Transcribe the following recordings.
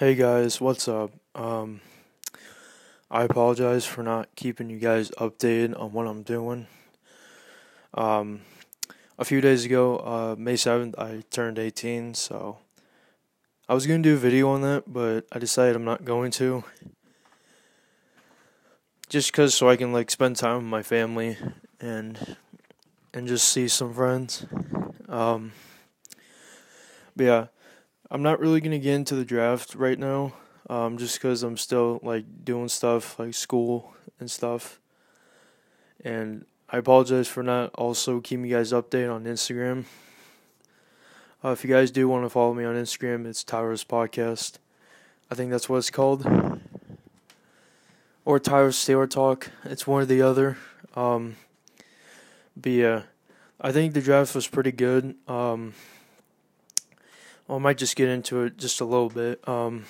Hey guys, what's up? Um, I apologize for not keeping you guys updated on what I'm doing. Um, a few days ago, uh, May 7th, I turned 18, so I was gonna do a video on that, but I decided I'm not going to. Just cause so I can like spend time with my family and and just see some friends. Um, but yeah. I'm not really gonna get into the draft right now, um, just because I'm still like doing stuff like school and stuff. And I apologize for not also keeping you guys updated on Instagram. Uh, if you guys do want to follow me on Instagram, it's Tyler's Podcast. I think that's what it's called, or Tyler's Steeler Talk. It's one or the other. Um, but yeah, I think the draft was pretty good. Um, I might just get into it just a little bit. Um,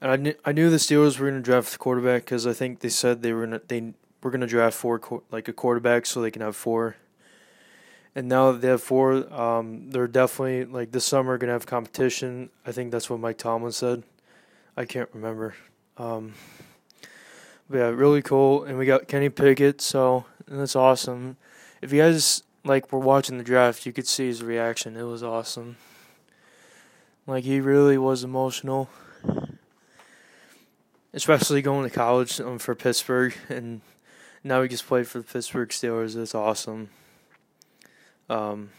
and I knew, I knew the Steelers were going to draft the quarterback because I think they said they were to they were going to draft four like a quarterback so they can have four. And now that they have four, um, they're definitely like this summer going to have competition. I think that's what Mike Tomlin said. I can't remember. Um, but yeah, really cool. And we got Kenny Pickett, so that's awesome. If you guys like were watching the draft, you could see his reaction. It was awesome. Like he really was emotional, especially going to college um, for Pittsburgh, and now he just played for the Pittsburgh Steelers. It's awesome. Um,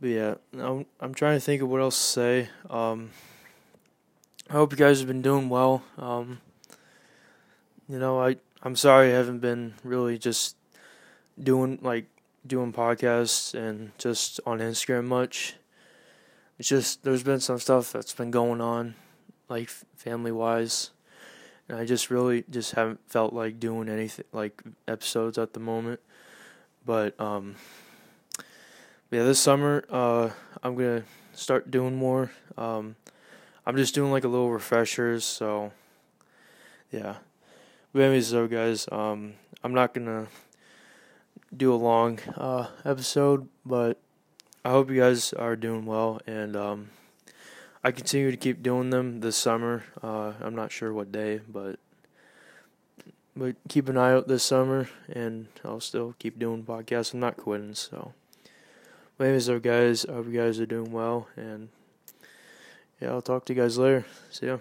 but yeah, I'm I'm trying to think of what else to say. Um, I hope you guys have been doing well. Um, you know, I I'm sorry I haven't been really just doing like doing podcasts and just on Instagram much it's just there's been some stuff that's been going on, like family wise, and I just really just haven't felt like doing anything like episodes at the moment. But um, yeah, this summer uh, I'm gonna start doing more. Um, I'm just doing like a little refreshers, so yeah. But anyways, so guys, um, I'm not gonna do a long uh, episode, but I hope you guys are doing well, and um, I continue to keep doing them this summer. Uh, I'm not sure what day, but but keep an eye out this summer, and I'll still keep doing podcasts. I'm not quitting, so. Anyways, so guys, I hope you guys are doing well, and yeah, I'll talk to you guys later. See ya.